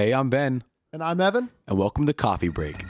Hey, I'm Ben, And I'm Evan. and welcome to Coffee Break.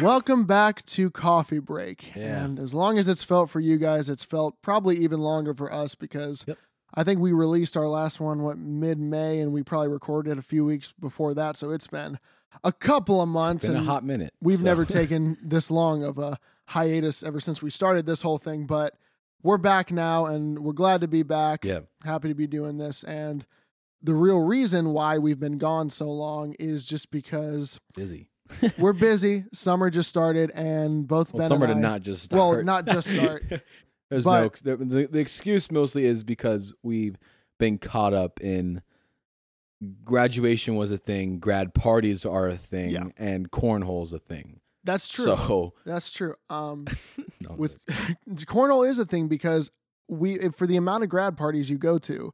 Welcome back to Coffee Break. Yeah. And as long as it's felt for you guys, it's felt probably even longer for us because Yep. I think we released our last one, what, mid May, and we probably recorded a few weeks before that. So it's been a couple of months. Been a hot minute. We've so- never taken this long of a hiatus ever since we started this whole thing, but we're back now and we're glad to be back. Yeah. Happy to be doing this. And the real reason why we've been gone so long is just because busy. we're busy. Summer just started, and both Well, Ben summer and did not just start. Well, not just start. There's but- no the, the, excuse mostly is because we've been caught up in graduation was a thing, grad parties are a thing, Yeah. and cornhole's a thing. That's true. So That's true. Um, no, with cornhole is a thing because we if- for the amount of grad parties you go to,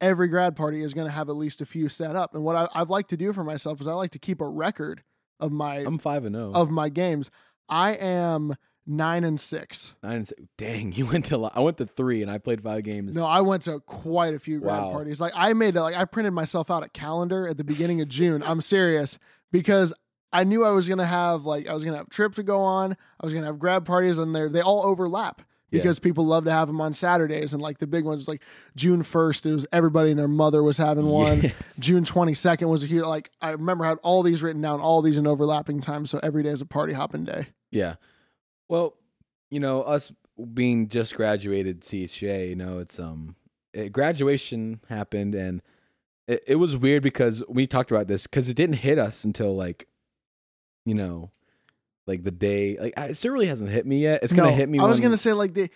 every grad party is going to have at least a few set up. And what I, I'd like to do for myself is I like to keep a record of my I'm five and zero. of my games. I am nine and six. Nine and six. Dang, you went to I went to three and I played five games. No, I went to quite a few grad Wow. parties. Like I made a, like I printed myself out a calendar at the beginning of June. I'm serious because I knew I was gonna have like I was gonna have a trip to go on. I was gonna have grad parties, and they they all overlap Yeah. because people love to have them on Saturdays. And like the big ones, like June first, it was everybody and their mother was having one. Yes. June 22nd was a huge like I remember I had all these written down, all these in overlapping times. So every day is a party hopping day. Yeah. Well, you know, us being just graduated CHA, you know, it's um it, graduation happened and it, it was weird because we talked about this cuz it didn't hit us until like you know, like the day like it still really hasn't hit me yet. It's to No, hit me I was when- gonna say like the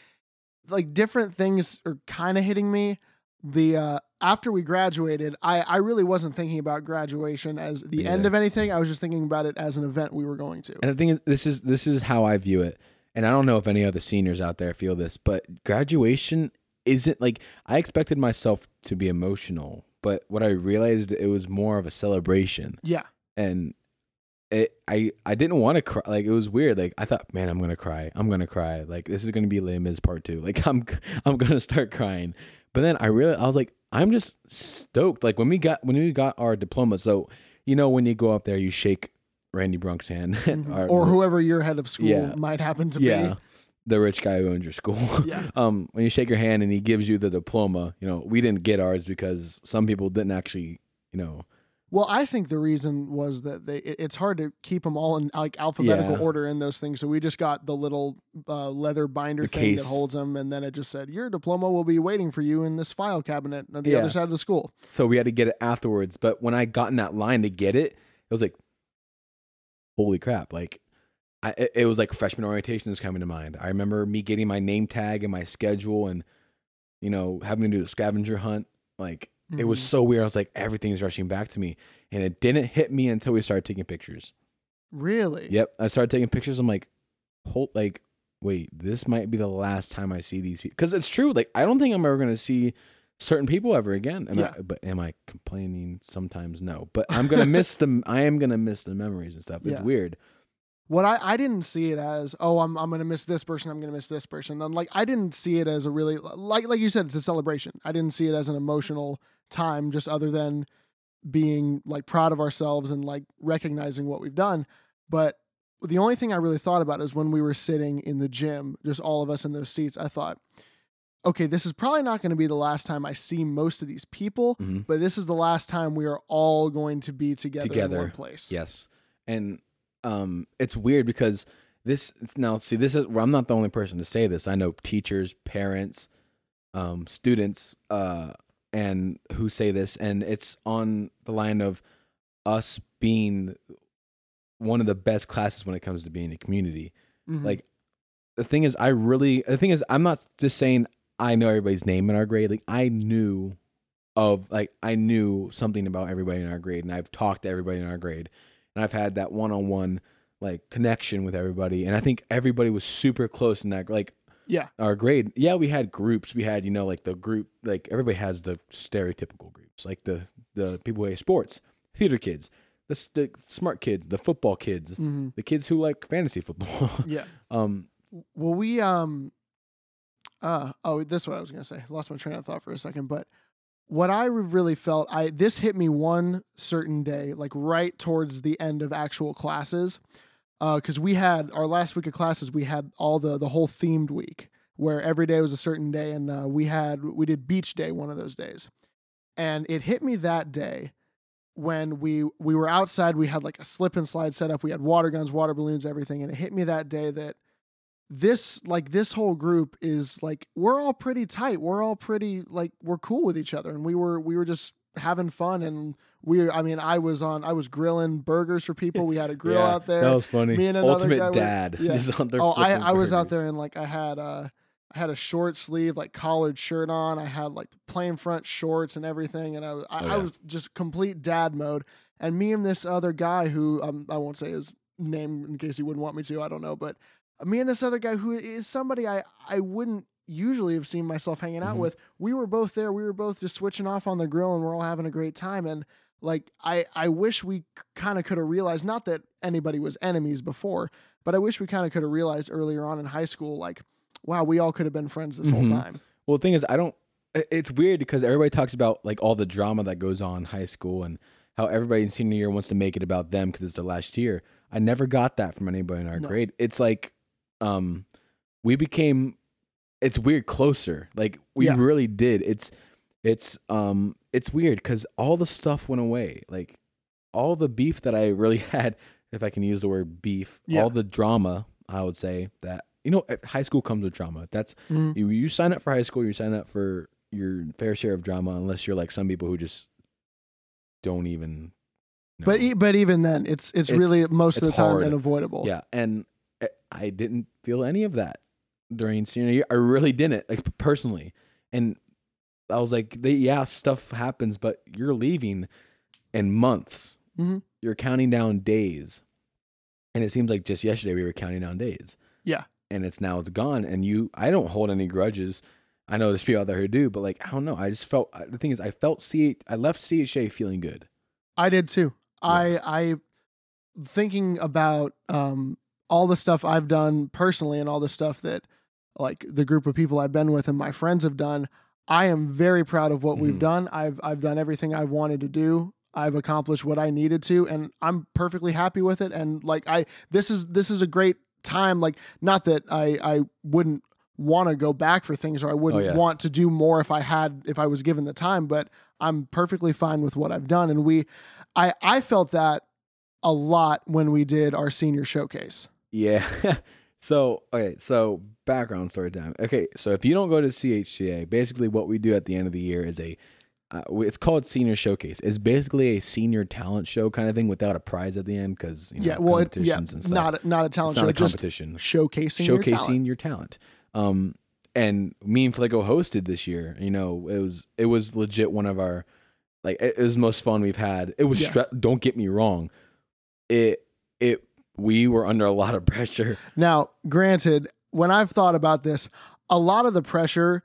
like different things are kind of hitting me. The uh after we graduated, I I really wasn't thinking about graduation as the Me end of anything. I was just thinking about it as an event we were going to. And thing is, this is this is how I view it. And I don't know if any other seniors out there feel this, but graduation isn't like I expected myself to be emotional, but what I realized it was more of a celebration. Yeah, And it I I didn't want to cry. Like it was weird. Like I thought, man, I'm gonna cry. I'm gonna cry. Like this is gonna be Les Mis part two. Like I'm I'm gonna start crying. But then I really I was like, I'm just stoked. Like when we got when we got our diploma. So you know when you go up there, you shake Randy Brunk's hand, Mhm. or whoever your head of school Yeah. might happen to be. yeah, the rich guy who owns your school. Yeah, um, when you shake your hand and he gives you the diploma, you know we didn't get ours because some people didn't actually, you know, Well, I think the reason was that they it- it's hard to keep them all in like alphabetical Yeah. order in those things. So we just got the little uh, leather binder The thing that holds them, and then it just said your diploma will be waiting for you in this file cabinet on the Yeah. other side of the school. so we had to get it afterwards. But when I got in that line to get it, it was like, holy crap! Like, I it, it was like freshman orientation is coming to mind. I remember me getting my name tag and my schedule, and you know having to do the scavenger hunt. Like it was Mhm. so weird. I was like, everything's rushing back to me, and it didn't hit me until we started taking pictures. really. Yep, I started taking pictures. I'm like, hold, like, wait, this might be the last time I see these people. Because it's true. Like, I don't think I'm ever gonna see certain people ever again. Am Yeah. I, but am I complaining? Sometimes no. But I'm gonna miss them. I am gonna miss the memories and stuff. It's Yeah. weird. What I, I didn't see it as, oh, I'm I'm gonna miss this person, I'm gonna miss this person. And like I didn't see it as a really like like you said, it's a celebration. I didn't see it as an emotional time, just other than being like proud of ourselves and like recognizing what we've done. But the only thing I really thought about is when we were sitting in the gym, just all of us in those seats, I thought, okay, this is probably not gonna be the last time I see most of these people, Mhm. but this is the last time we are all going to be together, in Together. one place. Yes, and um, it's weird because this now see this is where I'm not the only person to say this. I know teachers, parents, um, students, uh, and who say this, and it's on the line of us being one of the best classes when it comes to being a community. Mhm. Like the thing is, I really the thing is, I'm not just saying I know everybody's name in our grade. Like I knew of like I knew something about everybody in our grade, and I've talked to everybody in our grade, and I've had that one on one like connection with everybody, and I think everybody was super close in that like yeah. our grade. Yeah, we had groups. We had you know like the group like everybody has the stereotypical groups like the the people who play sports, theater kids, the, the smart kids, the football kids, hmm the kids who like fantasy football. Yeah. um, Well, we um, uh oh, this is what I was gonna say. Lost my train of thought for a second, but what I really felt, I this hit me one certain day, like right towards the end of actual classes, because we had our last week of classes, we had all the the whole themed week where every day was a certain day, and uh, we had we did beach day one of those days, and it hit me that day when we we were outside we had like a slip and slide set up we had water guns water balloons everything and it hit me that day that this like this whole group is like we're all pretty tight we're all pretty like we're cool with each other and we were we were just having fun and we i mean i was on i was grilling burgers for people we had a grill yeah, out there That was funny. Me and another Ultimate guy were- dad. yeah. Just out there oh i i was out there and like i had uh I had a short sleeve, like collared shirt on. I had like the plain front shorts and everything, and I was I, Oh, I was just complete dad mode. And me and this other guy who um, I won't say his name in case he wouldn't want me to. I don't know, but me and this other guy who is somebody I I wouldn't usually have seen myself hanging out Mhm. with. We were both there. We were both just switching off on the grill, and we're all having a great time. And like I I wish we kind of could have realized not that anybody was enemies before, but I wish we kind of could have realized earlier on in high school, like, wow, we all could have been friends this Mhm. whole time. Well, the thing is, I don't. It's weird because everybody talks about like all the drama that goes on in high school and how everybody in senior year wants to make it about them because it's their last year. I never got that from anybody in our No. grade. It's like, um, we became. It's weird closer. Like we Yeah. really did. It's, it's um, it's weird because all the stuff went away. Like all the beef that I really had, if I can use the word beef, Yeah. all the drama. I would say that you know, high school comes with drama. That's Mhm. you, you sign up for high school, you sign up for your fair share of drama, unless you're like some people who just don't even. Know. But e- but even then, it's it's, It's- really most of the time hard. unavoidable. yeah, and I- I didn't feel any of that during senior year. I really didn't, like personally, and I was like, they, yeah, stuff happens, but you're leaving in months. Mhm. You're counting down days, and it seems like just yesterday we were counting down days. Yeah. and it's now it's gone, and you, I don't hold any grudges. I know there's people out there who do, but like I don't know. I just felt the thing is I felt C I left CHA feeling good. I did too. I I thinking about um all the stuff I've done personally and all the stuff that like the group of people I've been with and my friends have done. I am very proud of what we've Mhm. done. I've I've done everything I've wanted to do. I've accomplished what I needed to and I'm perfectly happy with it and like I this is this is a great time like not that I I wouldn't want to go back for things or I wouldn't Oh, yeah. want to do more if I had if I was given the time but I'm perfectly fine with what I've done and we I I felt that a lot when we did our senior showcase. Yeah. so okay, so background story time. Okay, so if you don't go to CHCA, basically what we do at the end of the year is a uh, it's called senior showcase. It's basically a senior talent show kind of thing without a prize at the end because you know, yeah, well, it, yeah, competitions and stuff. not a- not a it's talent not show, a just competition. showcasing your talent. showcasing your talent. Um, and me and Flico hosted this year. You know, it was it was legit one of our like it, it was most fun we've had. It was Yeah. stre- don't get me wrong, it it we were under a lot of pressure. Now, granted, when I've thought about this, a lot of the pressure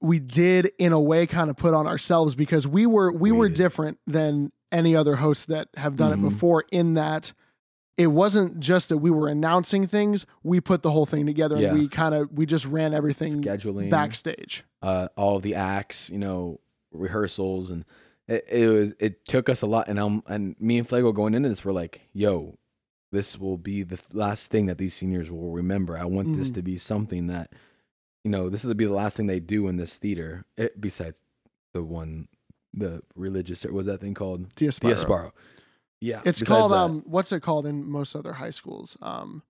we did in a way kind of put on ourselves because we were we, We were did. different than any other hosts that have done Mhm. it before in that it wasn't just that we were announcing things, we put the whole thing together Yeah. and we kind of we just ran everything Scheduling backstage. uh, all the acts, you know, rehearsals, and it, it was it took us a lot. And um, and me and Flago going into this, we're like, yo, this will be the last thing that these seniors will remember. I want this Mhm. to be something that, you know, this will be the last thing they do in this theater. It, besides the one, the religious, was that thing called? Diasparo. Diasparo. Yeah, It's called that. um what's it called in most other high schools? Um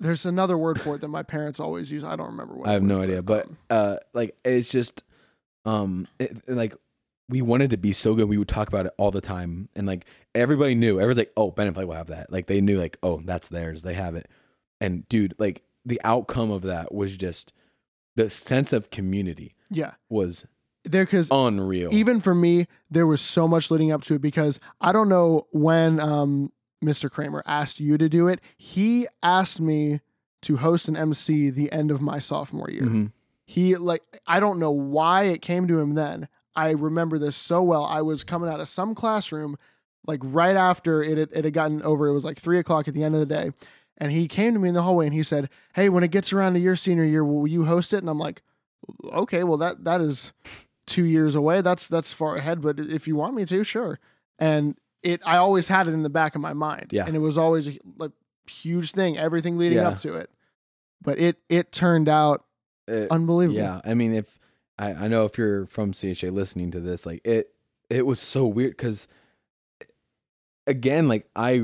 there's another word for it that my parents always use. I don't remember what I have no idea, but um, uh, like it's just, um, it, like we wanted to be so good. We would talk about it all the time, and like everybody knew. Everyone's like, "Oh, Ben and Flake will have that." Like they knew, like, "Oh, that's theirs. They have it." And dude, like the outcome of that was just the sense of community yeah. was There cuz unreal. even for me, there was so much leading up to it because I don't know when um, Mr. Kramer asked you to do it. He asked me to host an MC the end of my sophomore year. Mhm. He like I don't know why it came to him then. I remember this so well. I was coming out of some classroom like right after it had, it had gotten over. It was like three o'clock at the end of the day, and he came to me in the hallway and he said, "Hey, when it gets around to your senior year, will you host it?" And I'm like, "Okay, well that that is two years away. That's that's far ahead, but if you want me to, sure." And it, I always had it in the back of my mind, Yeah. and it was always a like huge thing, everything leading Yeah. up to it. But it it turned out Uh, unbelievable. Yeah, I mean, if I, I know if you're from CHA listening to this, like it, it was so weird because, again, like I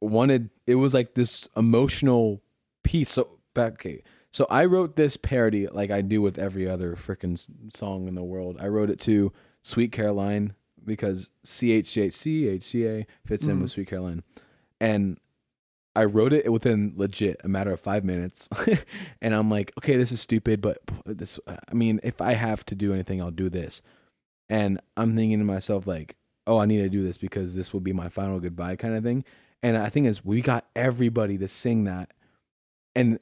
wanted, it was like this emotional piece. So back, okay, so I wrote this parody like I do with every other freaking song in the world. I wrote it to Sweet Caroline because CHA CHCA fits in Mhm. with Sweet Caroline, and I wrote it within legit a matter of five minutes, and I'm like, okay, this is stupid, but this, I mean, if I have to do anything, I'll do this. And I'm thinking to myself like, oh, I need to do this because this will be my final goodbye kind of thing. And I think is we got everybody to sing that, and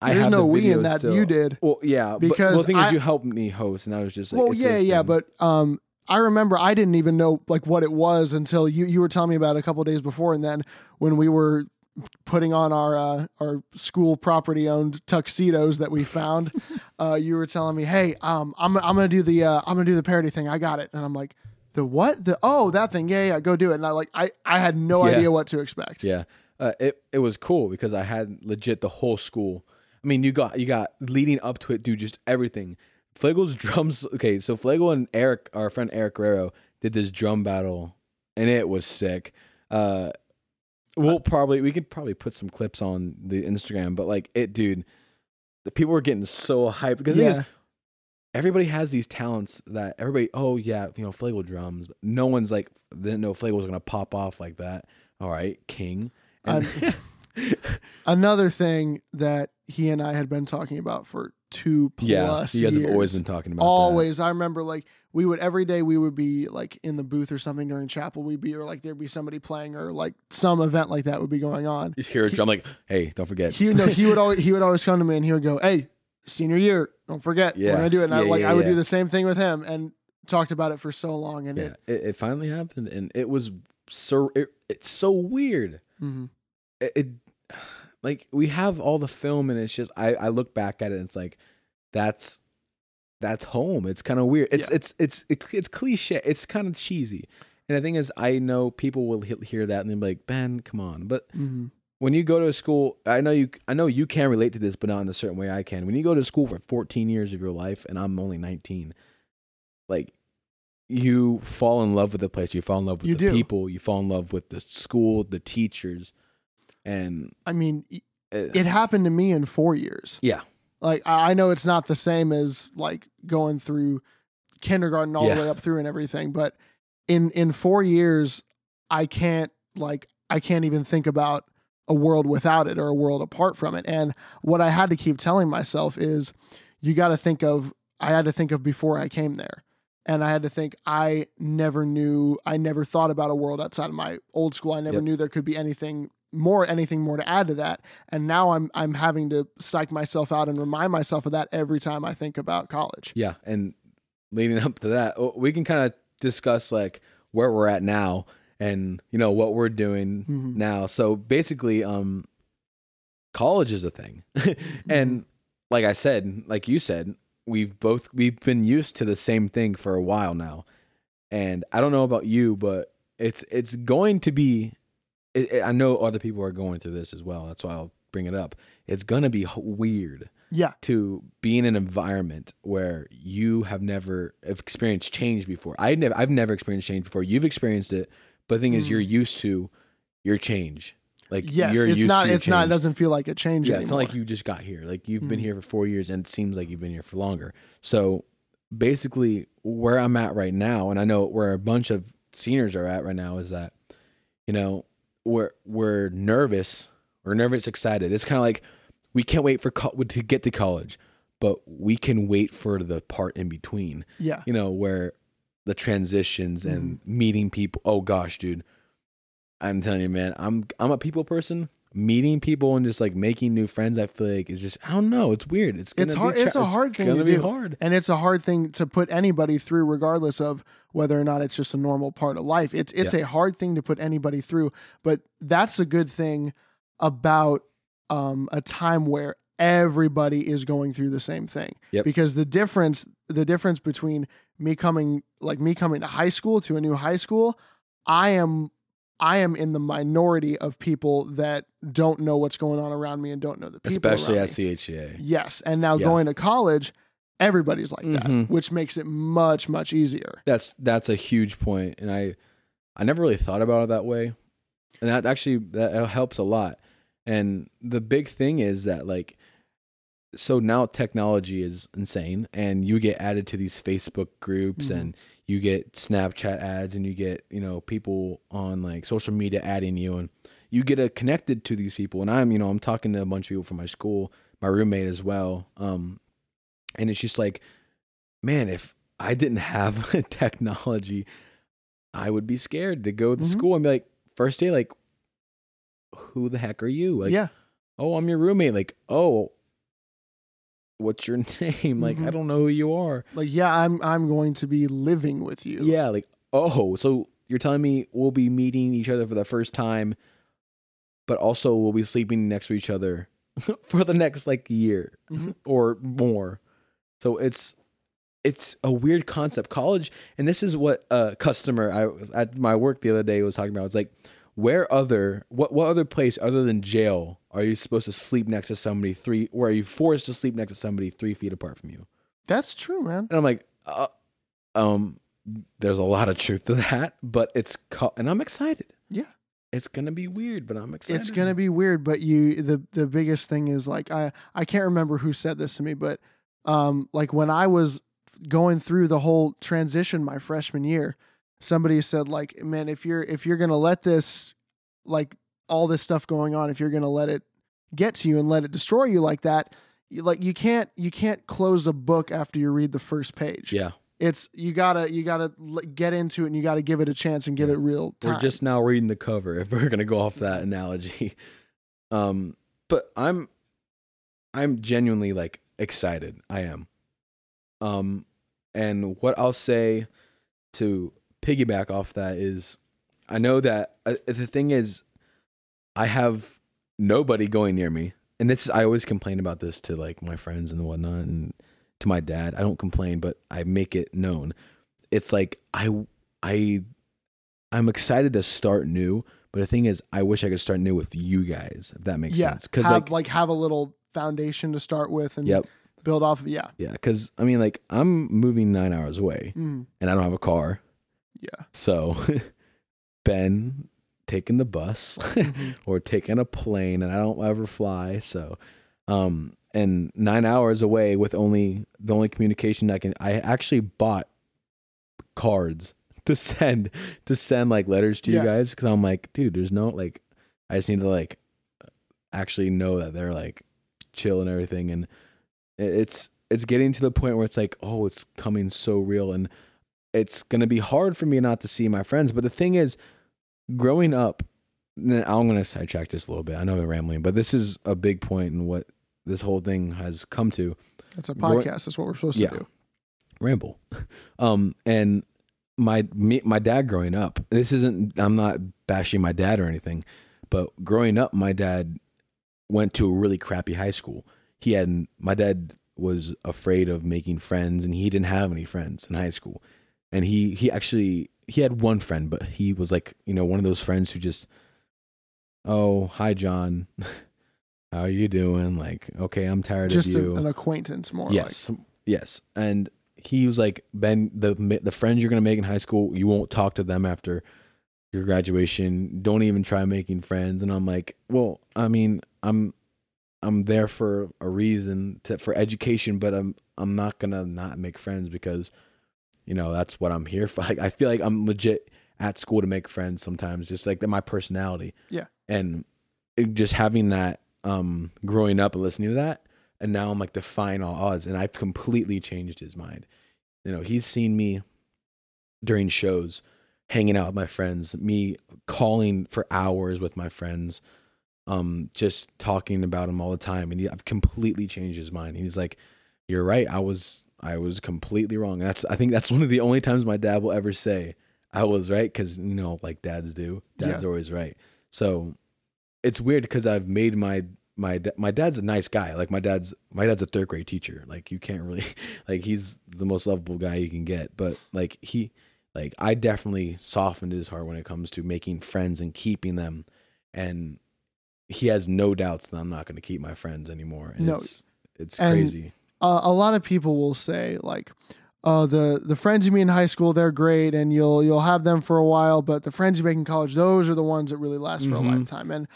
I There's have no the we video in that. still. You did. Well, yeah, but, well, Because the thing is, you helped me host, and I was just like, well, yeah, yeah, but um, I remember I didn't even know like what it was until you you were telling me about it a couple days before, and then when we were putting on our uh, our school property owned tuxedos that we found, uh, you were telling me, hey, um, I'm I'm gonna do the uh, I'm gonna do the parody thing. I got it, and I'm like. The what? The oh that thing yeah yeah go do it and I like I I had no Yeah. idea what to expect. Yeah, uh, it it was cool because I had legit the whole school. I mean, you got you got leading up to it, dude, just everything. Flagel's drums. Okay, so Flagel and Eric, our friend Eric Guerrero, did this drum battle, and it was sick. Uh, we'll probably we could probably put some clips on the Instagram, but like it, dude, the people were getting so hyped because the thing is, everybody has these talents that everybody oh yeah you know Flagel drums but no one's like didn't know Flagel was gonna pop off like that. All right king. And, Another thing that he and I had been talking about for two plus yeah you guys years. have always been talking about always i remember like we would every day we would be like in the booth or something during chapel we'd be or like there'd be somebody playing or like some event like that would be going on that. you hear a drum like hey don't forget he no he would always he would always come to me and he would go hey senior year don't forget Yeah. we're gonna do it and I like yeah, I would yeah. do the same thing with him and talked about it for so long and yeah it it, it finally happened and it was so it, it's so weird mhm. it, it like we have all the film and it's just I I look back at it and it's like that's that's home. It's kind of weird. It's, Yeah. it's it's it's it's cliche. It's kind of cheesy. And the thing is, I know people will he- hear that and they'll be like, "Ben, come on." But Mhm. when you go to a school, I know you I know you can relate to this, but not in a certain way I can. When you go to school for 14 years of your life, and I'm only 19, like you fall in love with the place. You fall in love with You the do. people. You fall in love with the school, the teachers, and i mean y- uh, it happened to me in four years yeah, Like I know it's not the same as like going through kindergarten all Yeah. the way up through and everything, but in in 4 years I can't like I can't even think about a world without it or a world apart from it. And what I had to keep telling myself is you got to think of I had to think of before I came there. And I had to think I never knew I never thought about a world outside of my old school. I never Yep. knew there could be anything more anything more to add to that. And now I'm I'm having to psych myself out and remind myself of that every time I think about college. yeah. And leading up to that, we can kind of discuss like where we're at now and you know what we're doing Mhm. now. So basically, um, college is a thing, and like I said, like you said, we've both we've been used to the same thing for a while now, and I don't know about you, but it's it's going to be. It, it- I know other people are going through this as well. That's why I'll bring it up. It's gonna be weird Yeah. to be in an environment where you have never experienced change before. I never, I've never experienced change before. You've experienced it, but the thing is, Mm. you're used to your change. Like Yes, you're it's used not it's not it doesn't feel like a change Yeah, anymore. it's not like you just got here. Like you've been Mhm. here for four years, and it seems like you've been here for longer. So basically, where I'm at right now, and I know where a bunch of seniors are at right now, is that you know we're we're nervous, we're nervous, excited. It's kind of like we can't wait for co- to get to college, but we can wait for the part in between. Yeah. You know where the transitions and Mm-hmm. meeting people. Oh gosh, dude. I'm telling you, man, I'm I'm a people person, meeting people and just like making new friends. I feel like is just I don't know. It's weird. It's gonna It's be hard- it's a hard thing Gonna be do. hard. and it's a hard thing to put anybody through regardless of whether or not it's just a normal part of life it's it's a hard thing to put anybody through but that's a good thing about um, a time where everybody is going through the same thing Yep. because the difference the difference between me coming like me coming to high school to a new high school i am i am in the minority of people that don't know what's going on around me and don't know the people Especially at me. CHA. Yes, and now Yeah. going to college, everybody's like that, Mhm. which makes it much much easier. That's that's a huge point, and I I never really thought about it that way, and that actually that helps a lot. And the big thing is that like, so now technology is insane, and you get added to these Facebook groups, Mhm. and you get Snapchat ads, and you get you know people on like social media adding you, and you get uh, connected to these people. And I'm you know I'm talking to a bunch of people from my school, my roommate as well, um, and it's just like, man, if I didn't have technology, I would be scared to go to Mhm. school and be like, first day, like, who the heck are you? Like, yeah, oh, I'm your roommate. Like, oh, what's your name? Like, I Mhm. don't know who you are. like yeah, I'm I'm going to be living with you. Yeah, like, oh, so you're telling me we'll be meeting each other for the first time, but also we'll be sleeping next to each other for the next like year Mhm. or more. So it's it's a weird concept. College, and this is what a customer I was at my work the other day was talking about. It's like where other what what other place other than jail are you supposed to sleep next to somebody three? Where are you forced to sleep next to somebody three feet apart from you? that's true, man. And I'm like, uh, um, there's a lot of truth to that, but it's co- and I'm excited. Yeah. It's gonna be weird, but I'm excited. It's gonna be weird, but you the the biggest thing is like I I can't remember who said this to me, but um like when I was going through the whole transition my freshman year, somebody said like, man, if you're if you're gonna let this like all this stuff going on, if you're gonna let it get to you and let it destroy you like that, you, like you can't you can't close a book after you read the first page. Yeah, It's you gotta you gotta l- get into it and you gotta give it a chance and give Yeah. it real time. we're just now reading the cover. If we're gonna go off that analogy, um, but I'm, I'm genuinely like excited. I am, um, and what I'll say to piggyback off that is, I know that uh, the thing is, I have nobody going near me, and this is I always complain about this to like my friends and whatnot, and to my dad. I don't complain, but I make it known. It's like I I I'm excited to start new, but the thing is, I wish I could start new with you guys, if that makes yeah, sense. Because have like, like have a little foundation to start with and yep, build off of yeah. yeah. Because I mean, like, I'm moving nine hours away, Mm, and I don't have a car, yeah. so Ben taking the bus Mhm. or taking a plane, and I don't ever fly, so um, and nine hours away with only the only communication I can. I actually bought cards to send to send like letters to Yeah. you guys because I'm like, dude, there's no like, I just need to like actually know that they're like chill and everything, and it's it's getting to the point where it's like, oh, it's coming so real, and it's gonna be hard for me not to see my friends. But the thing is, growing up, I'm gonna sidetrack this a little bit. I know I'm rambling, but this is a big point in what this whole thing has come to. It's a podcast. That's what we're supposed Yeah. to do. ramble. Um, and my me, my dad growing up. This isn't. I'm not bashing my dad or anything, but growing up, my dad went to a really crappy high school. He had my dad was afraid of making friends, and he didn't have any friends in high school. And he he actually he had one friend, but he was like you know one of those friends who just, oh hi John, how are you doing? Like okay, I'm tired Just of you. an acquaintance more. yes yes. And he was like ben the the friends you're gonna make in high school you won't talk to them after your graduation. Don't even try making friends. And i'm like well i mean i'm i'm there for a reason to, for education but i'm i'm not gonna not make friends because you know that's what i'm here for like, i feel like i'm legit at school to make friends sometimes just like my personality Yeah. and it, just having that um growing up and listening to that and now I'm like defying all odds, and I've completely changed his mind. You know, he's seen me during shows, hanging out with my friends, me calling for hours with my friends, um, just talking about him all the time, and he, I've completely changed his mind. And he's like, "You're right. I was I was completely wrong." That's I think that's one of the only times my dad will ever say I was right because you know, like dads do. Dad's Yeah. always right. So it's weird because I've made my my my dad's a nice guy. Like my dad's my dad's a third grade teacher. Like you can't really like he's the most lovable guy you can get. But like he like I definitely softened his heart when it comes to making friends and keeping them. And he has no doubts that I'm not going to keep my friends anymore. And No. it's it's And- crazy. Uh, a lot of people will say like uh, the the friends you meet in high school they're great and you'll you'll have them for a while but the friends you make in college those are the ones that really last for a Mhm. lifetime and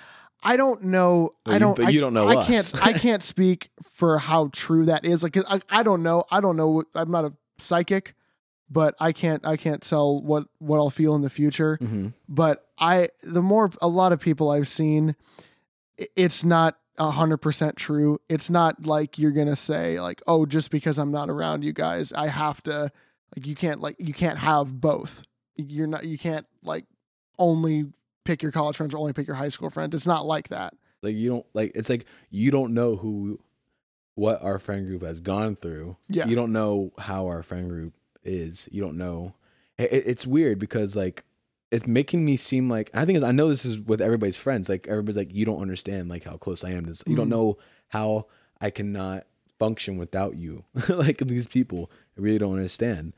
I don't know I don't but I, you don't know I us. can't I can't speak for how true that is. Like, I, I don't know I don't know I'm not a psychic but I can't I can't tell what what I'll feel in the future hmm but I the more a lot of people I've seen, it's not hundred percent true. It's not like you're gonna say like, oh, just because I'm not around you guys, I have to like you can't like you can't have both. You're not you can't like only pick your college friends or only pick your high school friends. It's not like that. Like you don't like it's like you don't know who what our friend group has gone through. Yeah. You don't know how our friend group is. You don't know. It- it's weird because like it's making me seem like I think I know this is with everybody's friends. Like everybody's like you don't understand like how close I am. to this. You don't Mhm. know how I cannot function without you. like these people I really don't understand.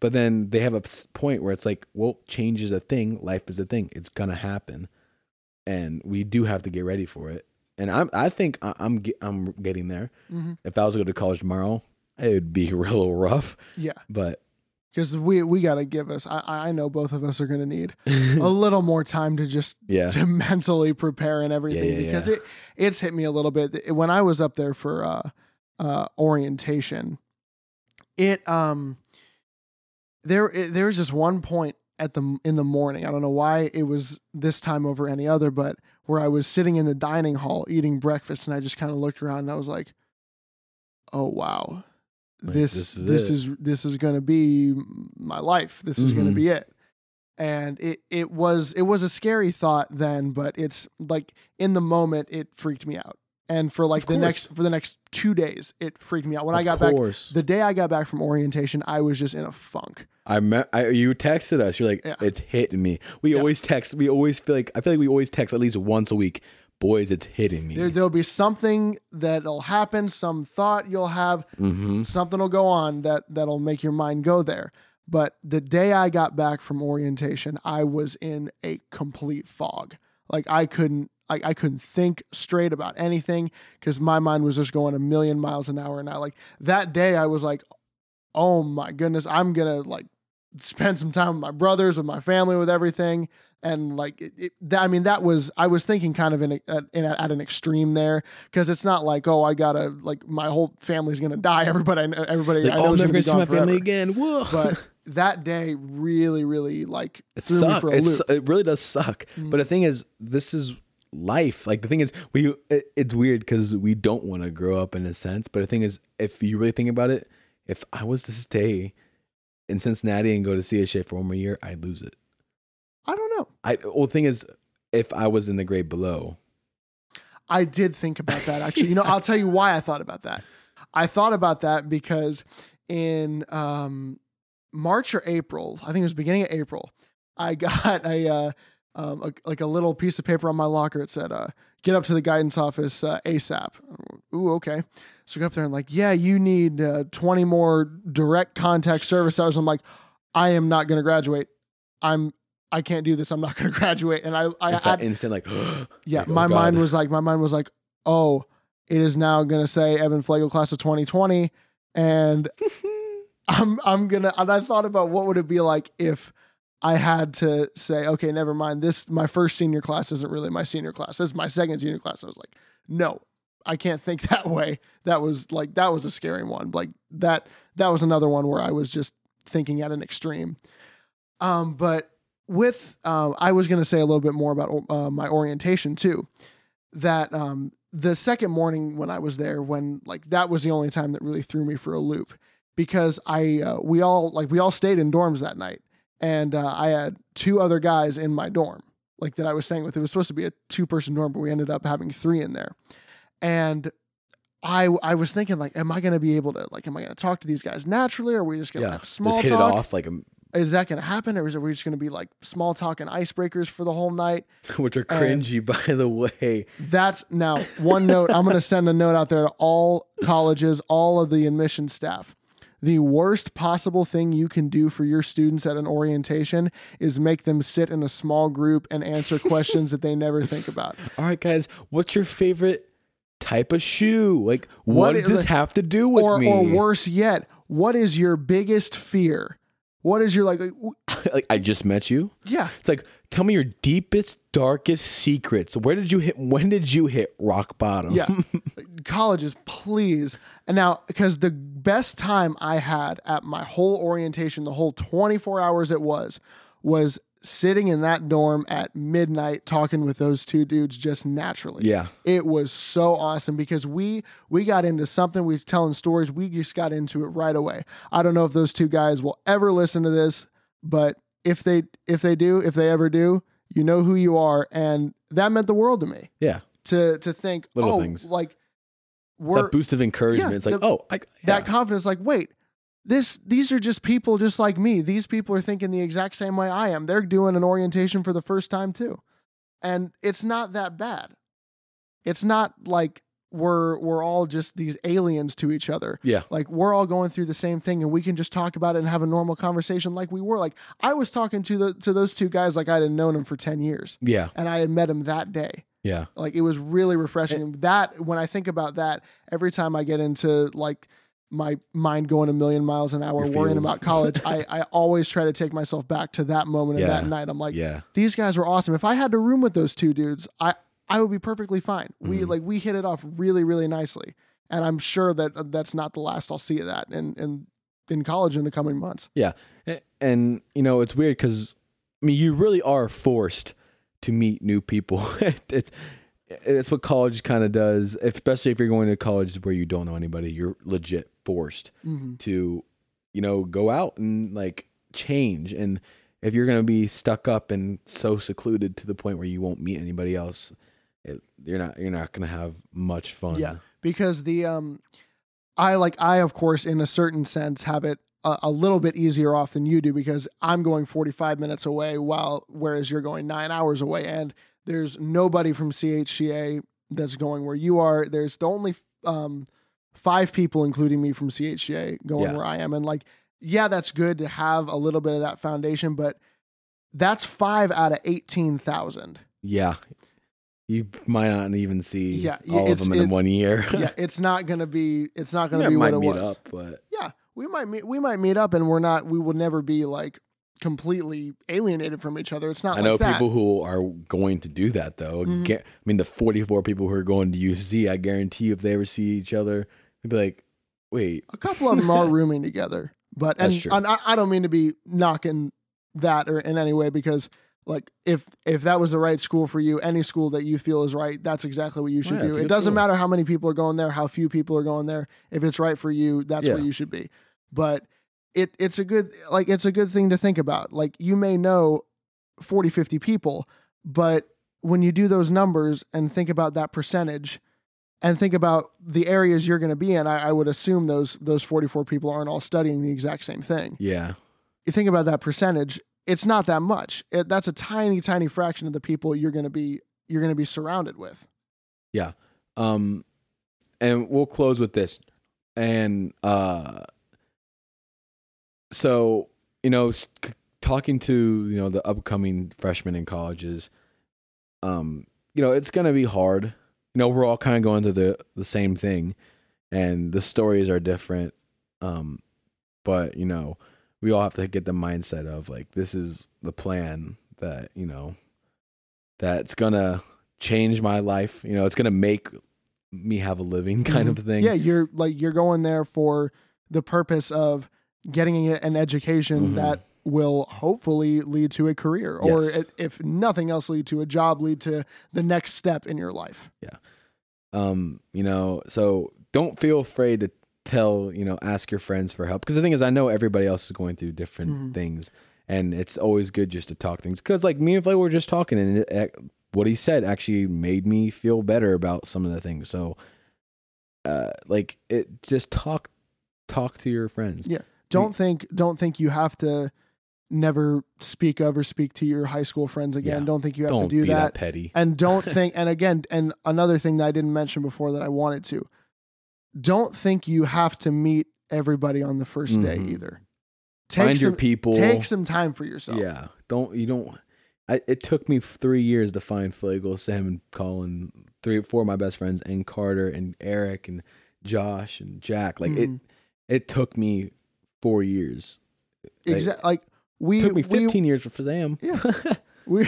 But then they have a point where it's like, well, change is a thing. Life is a thing. It's gonna happen and we do have to get ready for it. And I'm I think I- I'm I'm getting there. Mm-hmm. If I was to go to college tomorrow, it would be real rough. Yeah, But because we we gotta give us. I I know both of us are gonna need a little more time to just yeah, to mentally prepare and everything yeah, because yeah. it it's hit me a little bit when I was up there for uh, uh, orientation. It um there it, there was just one point at the in the morning. I don't know why it was this time over any other, but where I was sitting in the dining hall eating breakfast and I just kind of looked around and I was like, "Oh wow, Like, this this is this it. is this is going to be my life. This is going to mm-hmm. be it." And it it was it was a scary thought then, but it's like in the moment it freaked me out. And for like Of the course. next for the next 2 days it freaked me out. When I of got back the day I got back from orientation, I was just in a funk. I met I, you texted us. You're like, Yeah. it's hitting me. We Yeah. always text. We always feel like I feel like we always text at least once a week. Boys, it's hitting me. There, there'll be something that'll happen, some thought you'll have, mm-hmm. something will go on that that'll make your mind go there. But the day I got back from orientation, I was in a complete fog. Like I couldn't I, I couldn't think straight about anything because my mind was just going a million miles an hour. And I like that day I was like, oh my goodness, I'm gonna like spend some time with my brothers, with my family, with everything. And like, it, it, that, I mean, that was I was thinking kind of in, a, at, in a, at an extreme there because it's not like oh I gotta like my whole family's gonna die. Everybody, I know- everybody, Like, I know oh, I'm never gonna gonna see my gone family again. Whoa. But that day really, really like it threw me sucks. for a It's, loop. it really does suck. Mm. But the thing is, this is life. Like the thing is, we it, it's weird because we don't want to grow up in a sense. But the thing is, if you really think about it, if I was to stay in Cincinnati and go to CHA for one more year, I'd lose it. I don't know. I well, the thing is, if I was in the grade below, I did think about that actually. You know, I'll tell you why I thought about that. I thought about that because in um, March or April, I think it was beginning of April, I got a, uh, um, a like a little piece of paper on my locker. It said, uh, "Get up to the guidance office uh, ASAP." Ooh, okay. So I go up there and like, yeah, you need uh, twenty more direct contact service hours. I'm like, I am not going to graduate. I'm I can't do this. I'm not going to graduate. And I I, it's I that instant like, yeah, like, oh, my mind was like, my mind was like, oh, it is now going to say Evan Flagel class of 2020, and I'm I'm gonna. And I thought about what would it be like if I had to say, okay, never mind. This my first senior class isn't really my senior class. This is my second senior class. I was like, no, I can't think that way. That was like that was a scary one. Like that that was another one where I was just thinking at an extreme. Um, but with uh, I was going to say a little bit more about uh, my orientation too. That um, the second morning when I was there, when like that was the only time that really threw me for a loop because I uh, we all like we all stayed in dorms that night, and uh, I had two other guys in my dorm. like that I was saying with it was supposed to be a two person dorm, but we ended up having three in there. And I I was thinking like, am I going to be able to like, am I going to talk to these guys naturally, or are we just going to Yeah. have small Just hit talk? it off like a, Is that going to happen, or is it we're just going to be like small talk and icebreakers for the whole night? which are And- cringy, by the way. That's now one note. I'm going to send a note out there to all colleges, all of the admission staff. The worst possible thing you can do for your students at an orientation is make them sit in a small group and answer questions that they never think about. All right, guys, what's your favorite type of shoe? Like, what, What does is- this have to do with Or, me? or worse yet, what is your biggest fear? What is your like? like, I just met you. Yeah, It's like, tell me your deepest, darkest secrets. Where did you hit? When did you hit rock bottom? Yeah. Colleges, please. And now, because the best time I had at my whole orientation, the whole 24 hours it was, was sitting in that dorm at midnight talking with those two dudes just naturally. yeah, It was so awesome because we we got into something. We was telling stories. We just got into it right away. I don't know if those two guys will ever listen to this, but if they if they do, if they ever do, you know who you are, and that meant the world to me yeah. to to think Little oh things. like we're that boost of encouragement. yeah, it's like, the- oh, I, that confidence like wait this these are just people just like me. These people are thinking the exact same way i am. They're doing an orientation for the first time too. And it's not that bad. It's not like we're we're all just these aliens to each other. Yeah, like we're all going through the same thing and we can just talk about it and have a normal conversation like we were. Like i was talking to the to those two guys like i hadn't known them for 10 years. Yeah, and i had met them that day. Yeah. like it was really refreshing. that when I think about that, every time I get into like my mind going a million miles an hour, Your worrying feels. about college, I, I always try to take myself back to that moment of that night. I'm like, yeah. these guys were awesome. If I had to room with those two dudes, I I would be perfectly fine. We Mhm. like we hit it off really really nicely, and I'm sure that uh, that's not the last I'll see of that in in in college in the coming months. Yeah. A- And, you know, it's weird because, I mean, you really are forced to meet new people. it's, it's what college kind of does, especially if you're going to college where you don't know anybody. You're legit forced Mm-hmm. to, you know, go out and like change. And if you're going to be stuck up and so secluded to the point where you won't meet anybody else, it, you're not, you're not going to have much fun. Yeah. because the um I like I of course in a certain sense have it a, a little bit easier off than you do because I'm going 45 minutes away while whereas you're going 9 hours away and there's nobody from CHCA that's going where you are there's the only um 5 people including me from CHCA going Yeah. where I am and like yeah that's good to have a little bit of that foundation but that's 5 out of 18,000 Yeah. You might not even see Yeah, all of them in it- one year. yeah it's not going to be it's not going Yeah, to be might what it meet was up, but yeah, we might meet. We might meet up, and we're not. We will never be like completely alienated from each other. It's not. I know people who are going to do that though. Mhm. Gu- I mean, the 44 people who are going to UC, I guarantee if they ever see each other, they'd be like, "Wait, A couple of them are rooming together, but and, That's true. and I, I don't mean to be knocking that or in any way because like if if that was the right school for you, any school that you feel is right, that's exactly what you should Yeah, it's a do. It good doesn't school. matter how many people are going there, how few people are going there. If it's right for you, that's where Yeah. you should be. But it it's a good like it's a good thing to think about. Like you may know 40 50 people, but when you do those numbers and think about that percentage and think about the areas you're going to be in, I, I would assume those those 44 people aren't all studying the exact same thing. yeah, You think about that percentage, it's not that much. It, that's a tiny, tiny fraction of the people you're going to be you're going to be surrounded with. Yeah. Um, and we'll close with this, and uh, so you know, c- talking to you know the upcoming freshmen in colleges, um, you know, it's gonna be hard. You know, we're all kind of going through the the same thing, and the stories are different. Um, but you know, we all have to get the mindset of like this is the plan that you know that's gonna change my life. You know, it's gonna make me have a living kind Mhm. of thing. Yeah, you're like you're going there for the purpose of getting an education Mhm. that will hopefully lead to a career or Yes. i- if nothing else lead to a job lead to the next step in your life yeah um you know so don't feel afraid to tell you know ask your friends for help because the thing is i know everybody else is going through different Mhm. things and it's always good just to talk things because like me and Flay were just talking, and it, it- what he said actually made me feel better about some of the things. So, uh, like it just talk talk to your friends. Yeah. don't think don't think you have to never speak of or speak to your high school friends again. Yeah. Don't think you have Don't to do be that. petty. And don't think and again and another thing that I didn't mention before that I wanted to. Don't think you have to meet everybody on the 1st day Mhm. either. Take Find some your people. take some time for yourself. Yeah, don't you don't. I, it took me three years to find Flagel, Sam, and Colin, three, four of my best friends, and Carter and Eric and Josh and Jack. Like Mhm. it, it took me four years. Exactly. Like we It took me we- fifteen years for them. Yeah. we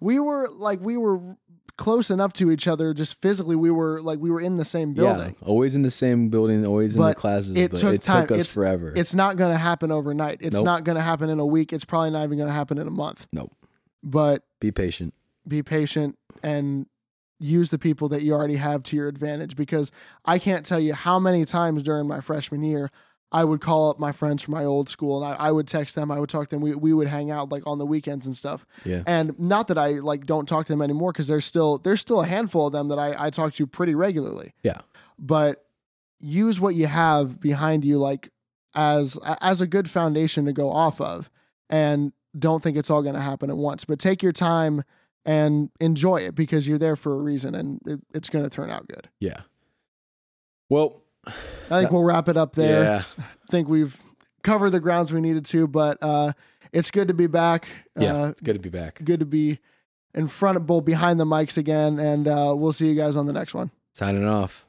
we were like we were close enough to each other just physically we were like we were in the same building Yeah, always in the same building, always in the classes. it but took it time. took us It's- forever. it's not going to happen overnight it's Nope. not going to happen in a week it's probably not even going to happen in a month Nope. but Be patient. be patient and use the people that you already have to your advantage because I can't tell you how many times during my freshman year I would call up my friends from my old school and I, I would text them, I would talk to them, we, we would hang out like on the weekends and stuff. Yeah. And not that I like don't talk to them anymore because there's still there's still a handful of them that I, I talk to pretty regularly. Yeah. But use what you have behind you like as as a good foundation to go off of and don't think it's all going to happen at once but take your time and enjoy it because you're there for a reason and it, it's going to turn out good Yeah. Well, i think we'll wrap it up there yeah, i think we've covered the grounds we needed to but uh it's good to be back yeah. uh, it's good to be back. good to be in front of both behind the mics again and uh we'll see you guys on the next one Signing off.